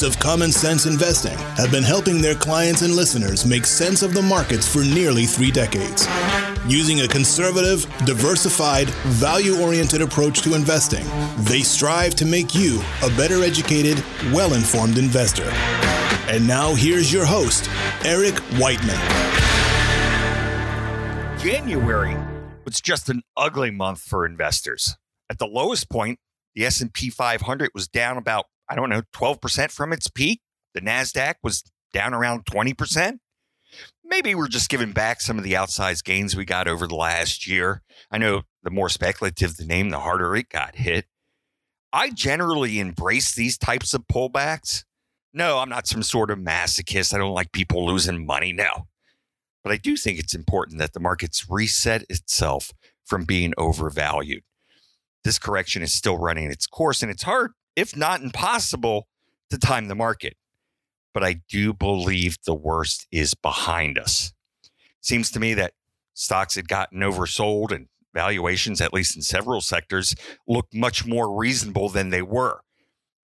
hosts of Common Sense Investing have been helping their clients and listeners make sense of the markets for nearly three decades. Using a conservative, diversified, value oriented approach to investing, they strive to make you a better educated, well informed investor. And now here's your host, Eric Whiteman. January was just an ugly month for investors. At the lowest point, the S&P 500 was down about, I don't know, 12% from its peak. The Nasdaq was down around 20%. Maybe we're just giving back some of the outsized gains we got over the last year. I know the more speculative the name, the harder it got hit. I generally embrace these types of pullbacks. No, I'm not some sort of masochist. I don't like people losing money. No. But I do think it's important that the markets reset itself from being overvalued. This correction is still running its course, and it's hard, if not impossible, to time the market. But I do believe the worst is behind us. Seems to me that stocks had gotten oversold and valuations, at least in several sectors, look much more reasonable than they were.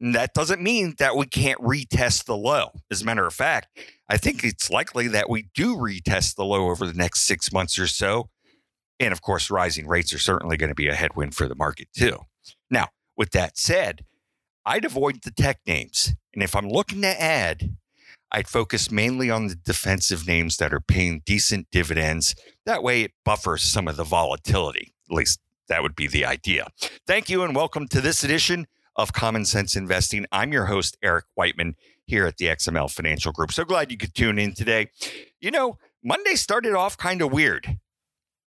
And that doesn't mean that we can't retest the low. As a matter of fact, I think it's likely that we do retest the low over the next six months or so. And of course, rising rates are certainly going to be a headwind for the market too. Now, with that said, I'd avoid the tech names. And if I'm looking to add, I'd focus mainly on the defensive names that are paying decent dividends. That way, it buffers some of the volatility. At least that would be the idea. Thank you, and welcome to this edition of Common Sense Investing. I'm your host, Eric Whiteman, here at the XML Financial Group. So glad you could tune in today. You know, Monday started off kind of weird.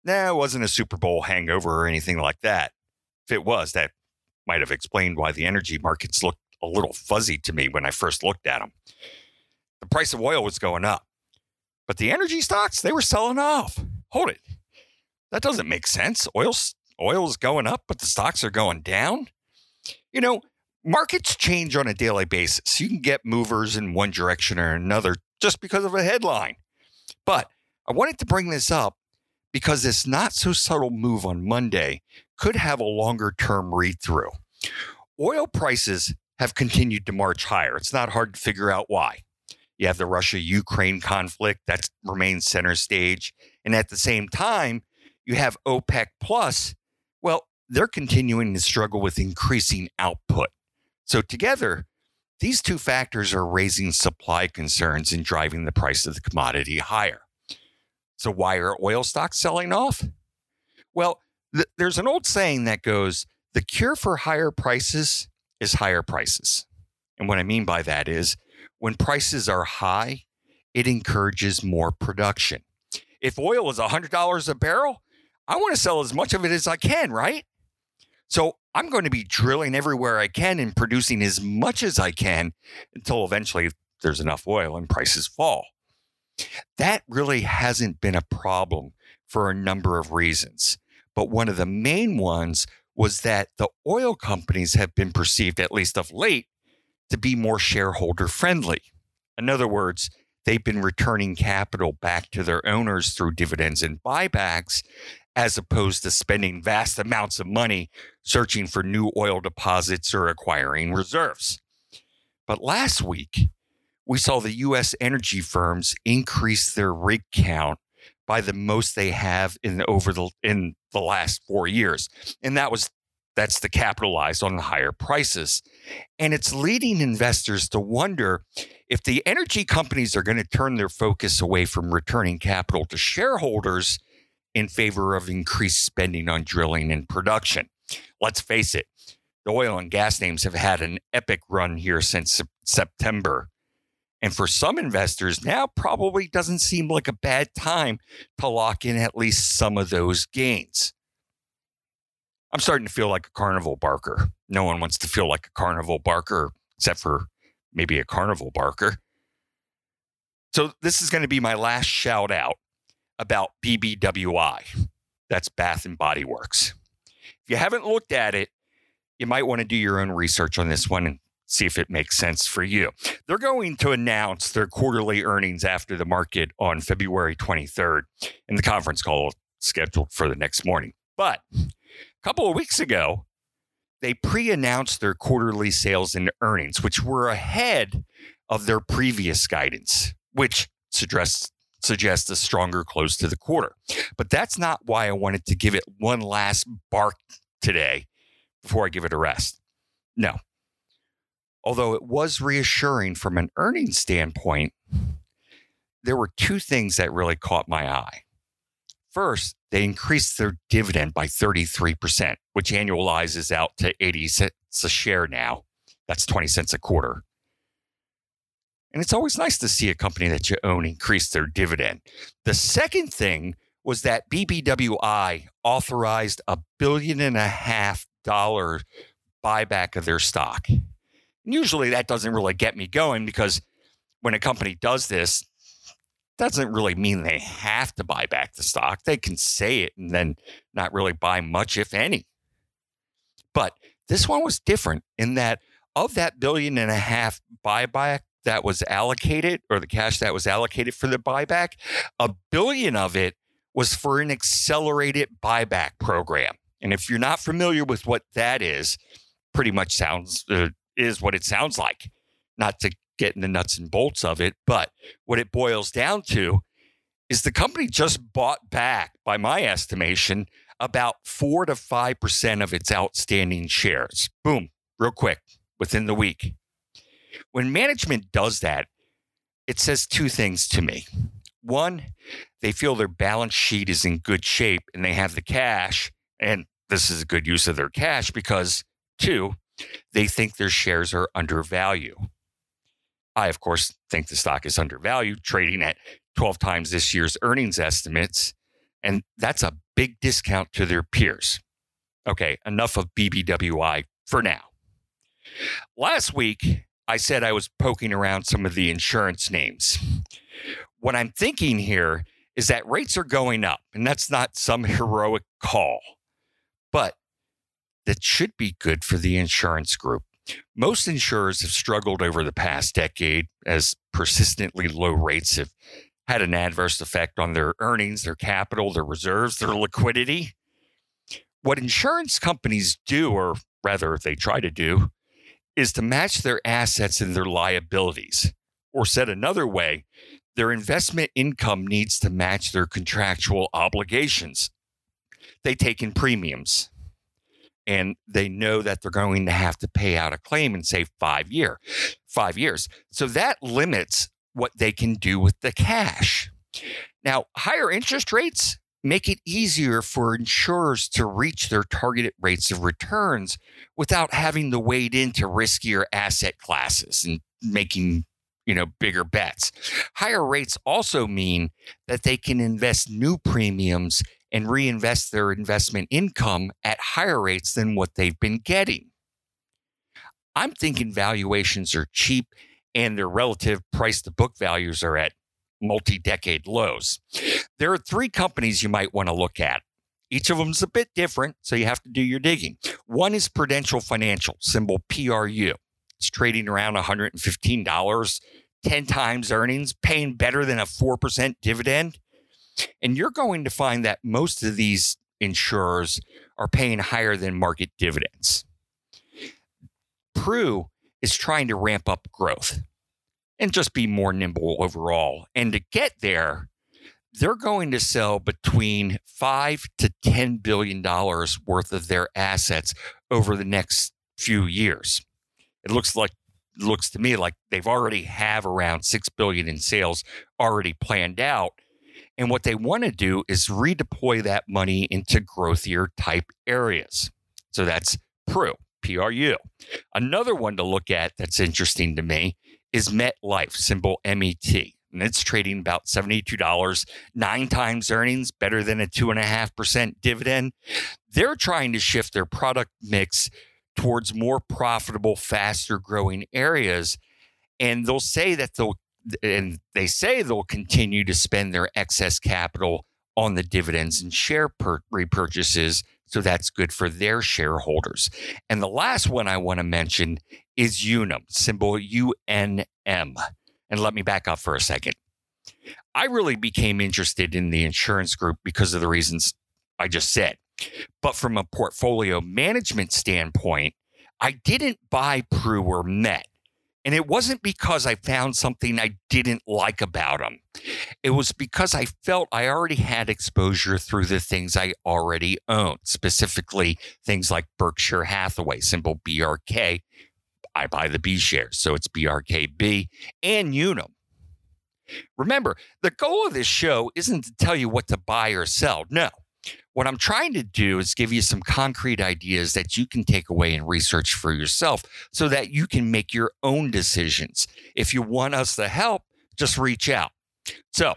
Nah, it wasn't a Super Bowl hangover or anything like that. If it was, that might have explained why the energy markets looked a little fuzzy to me when I first looked at them. The price of oil was going up, but the energy stocks, they were selling off. Hold it. That doesn't make sense. Oil's oil's going up, but the stocks are going down. You know, markets change on a daily basis. You can get movers in one direction or another just because of a headline. But I wanted to bring this up because this not so subtle move on Monday could have a longer term read through. Oil prices have continued to march higher. It's not hard to figure out why. You have the Russia Ukraine conflict that remains center stage. And at the same time, you have OPEC Plus. Well, they're continuing to struggle with increasing output. So, together, these two factors are raising supply concerns and driving the price of the commodity higher. So, why are oil stocks selling off? Well, th- there's an old saying that goes the cure for higher prices is higher prices. And what I mean by that is when prices are high, it encourages more production. If oil is $100 a barrel, I want to sell as much of it as I can, right? So I'm going to be drilling everywhere I can and producing as much as I can until eventually there's enough oil and prices fall. That really hasn't been a problem for a number of reasons. But one of the main ones was that the oil companies have been perceived, at least of late, to be more shareholder friendly. In other words, they've been returning capital back to their owners through dividends and buybacks, as opposed to spending vast amounts of money searching for new oil deposits or acquiring reserves. But last week, we saw the U.S. energy firms increase their rig count by the most they have in over the in the last four years, and that was that's to capitalize on the higher prices, and it's leading investors to wonder if the energy companies are going to turn their focus away from returning capital to shareholders in favor of increased spending on drilling and production. Let's face it, the oil and gas names have had an epic run here since September and for some investors, now probably doesn't seem like a bad time to lock in at least some of those gains. I'm starting to feel like a carnival barker. No one wants to feel like a carnival barker except for maybe a carnival barker. So, this is going to be my last shout out about BBWI. That's Bath and Body Works. If you haven't looked at it, you might want to do your own research on this one and see if it makes sense for you. They're going to announce their quarterly earnings after the market on February 23rd, and the conference call scheduled for the next morning. But a couple of weeks ago, they pre announced their quarterly sales and earnings, which were ahead of their previous guidance, which suggests suggests a stronger close to the quarter. But that's not why I wanted to give it one last bark today before I give it a rest. No. Although it was reassuring from an earnings standpoint, there were two things that really caught my eye. First, they increased their dividend by 33%, which annualizes out to 80 cents a share now. That's 20 cents a quarter. And it's always nice to see a company that you own increase their dividend. The second thing was that BBWI authorized a billion and a half dollar buyback of their stock. Usually that doesn't really get me going because when a company does this, doesn't really mean they have to buy back the stock. They can say it and then not really buy much, if any. But this one was different in that of that billion and a half buyback that was allocated, or the cash that was allocated for the buyback, a billion of it was for an accelerated buyback program. And if you're not familiar with what that is, pretty much sounds uh, is what it sounds like. Not to get in the nuts and bolts of it. But what it boils down to is the company just bought back, by my estimation, about four to 5% of its outstanding shares. Boom, real quick, within the week. When management does that, it says two things to me. One, they feel their balance sheet is in good shape and they have the cash, and this is a good use of their cash because, two, they think their shares are undervalued. I, of course, think the stock is undervalued, trading at 12 times this year's earnings estimates. And that's a big discount to their peers. Okay, enough of BBWI for now. Last week, I said I was poking around some of the insurance names. What I'm thinking here is that rates are going up, and that's not some heroic call, but that should be good for the insurance group. Most insurers have struggled over the past decade as persistently low rates have had an adverse effect on their earnings, their capital, their reserves, their liquidity. What insurance companies do, or rather, they try to do, is to match their assets and their liabilities. Or said another way, their investment income needs to match their contractual obligations. They take in premiums and they know that they're going to have to pay out a claim in say five year five years. So that limits what they can do with the cash. Now higher interest rates make it easier for insurers to reach their targeted rates of returns without having to wade into riskier asset classes and making you know bigger bets. Higher rates also mean that they can invest new premiums and reinvest their investment income at higher rates than what they've been getting. I'm thinking valuations are cheap and their relative price to book values are at multi decade lows. There are three companies you might want to look at. Each of them is a bit different, so you have to do your digging. One is Prudential Financial, symbol PRU. It's trading around $115, 10 times earnings, paying better than a 4% dividend. And you're going to find that most of these insurers are paying higher than market dividends. Pru is trying to ramp up growth and just be more nimble overall. And to get there, they're going to sell between five to ten billion dollars worth of their assets over the next few years. It looks like looks to me like they've already have around six billion in sales already planned out and what they want to do is redeploy that money into growthier type areas. So that's PRU, PRU. Another one to look at that's interesting to me is MetLife, symbol MET. And it's trading about $72, nine times earnings, better than a 2.5% dividend. They're trying to shift their product mix towards more profitable, faster growing areas. And they'll say that they'll and they say they'll continue to spend their excess capital on the dividends and share per- repurchases. So that's good for their shareholders. And the last one I want to mention is Unum, symbol UNM. And let me back up for a second. I really became interested in the insurance group because of the reasons I just said. But from a portfolio management standpoint, I didn't buy Pru or Met And it wasn't because I found something I didn't like about them. It was because I felt I already had exposure through the things I already owned, specifically things like Berkshire Hathaway, symbol BRK. I buy the B shares, so it's BRKB, and Unum. Remember, the goal of this show isn't to tell you what to buy or sell. No. What I'm trying to do is give you some concrete ideas that you can take away and research for yourself so that you can make your own decisions. If you want us to help, just reach out. So,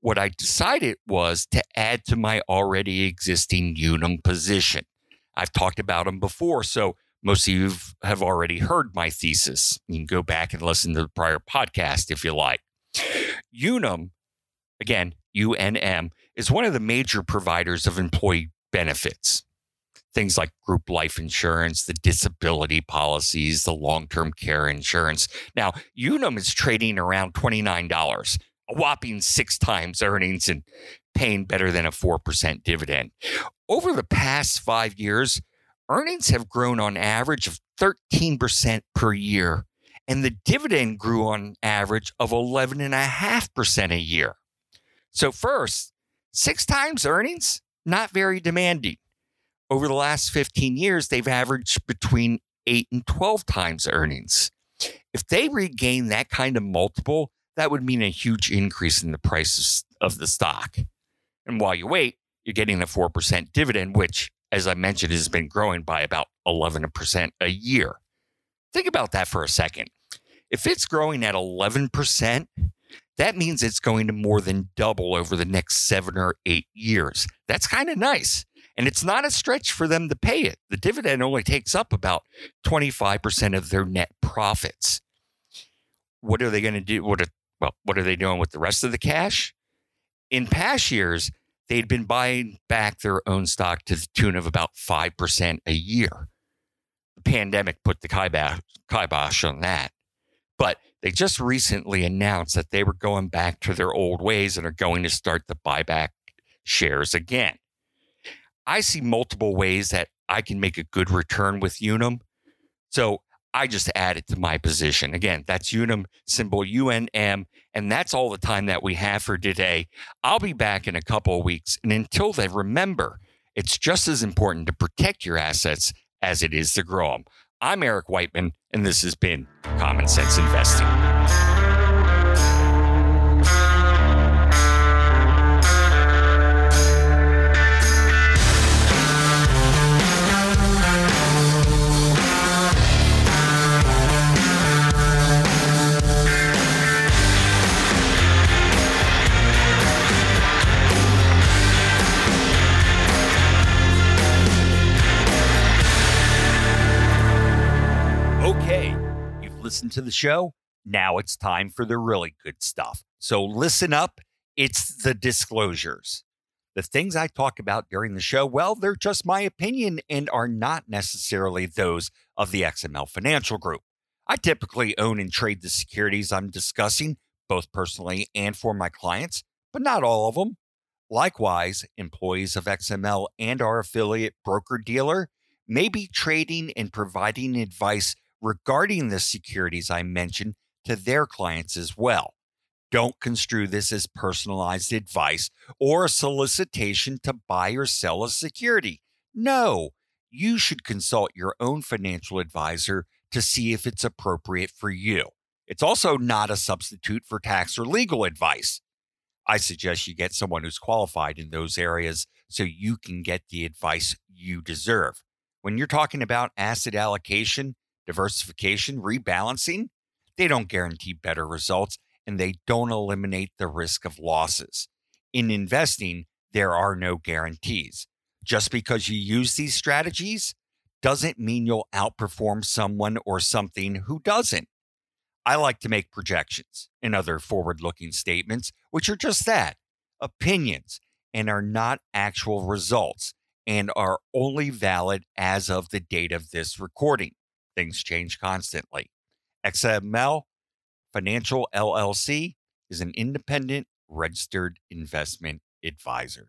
what I decided was to add to my already existing Unum position. I've talked about them before, so most of you have already heard my thesis. You can go back and listen to the prior podcast if you like. Unum, again, UNM, is one of the major providers of employee benefits. Things like group life insurance, the disability policies, the long term care insurance. Now, Unum is trading around $29, a whopping six times earnings and paying better than a 4% dividend. Over the past five years, earnings have grown on average of 13% per year and the dividend grew on average of 11.5% a year. So, first, six times earnings, not very demanding. Over the last 15 years, they've averaged between 8 and 12 times earnings. If they regain that kind of multiple, that would mean a huge increase in the prices of the stock. And while you wait, you're getting a 4% dividend, which, as I mentioned, has been growing by about 11% a year. Think about that for a second. If it's growing at 11%, that means it's going to more than double over the next seven or eight years. That's kind of nice. And it's not a stretch for them to pay it. The dividend only takes up about 25% of their net profits. What are they going to do? What are, well, what are they doing with the rest of the cash? In past years, they'd been buying back their own stock to the tune of about 5% a year. The pandemic put the kibosh on that. But they just recently announced that they were going back to their old ways and are going to start the buyback shares again. I see multiple ways that I can make a good return with Unum. So I just add it to my position. Again, that's Unum symbol UNM. And that's all the time that we have for today. I'll be back in a couple of weeks. And until then, remember, it's just as important to protect your assets as it is to grow them. I'm Eric Whiteman, and this has been Common Sense Investing. To the show. Now it's time for the really good stuff. So listen up. It's the disclosures. The things I talk about during the show, well, they're just my opinion and are not necessarily those of the XML Financial Group. I typically own and trade the securities I'm discussing, both personally and for my clients, but not all of them. Likewise, employees of XML and our affiliate broker dealer may be trading and providing advice regarding the securities I mentioned to their clients as well. Don't construe this as personalized advice or a solicitation to buy or sell a security. No, you should consult your own financial advisor to see if it's appropriate for you. It's also not a substitute for tax or legal advice. I suggest you get someone who's qualified in those areas so you can get the advice you deserve. When you're talking about asset allocation, diversification, rebalancing, they don't guarantee better results and they don't eliminate the risk of losses. In investing, there are no guarantees. Just because you use these strategies doesn't mean you'll outperform someone or something who doesn't. I like to make projections and other forward looking statements, which are just that opinions and are not actual results and are only valid as of the date of this recording. Things change constantly. XML Financial LLC is an independent registered investment advisor.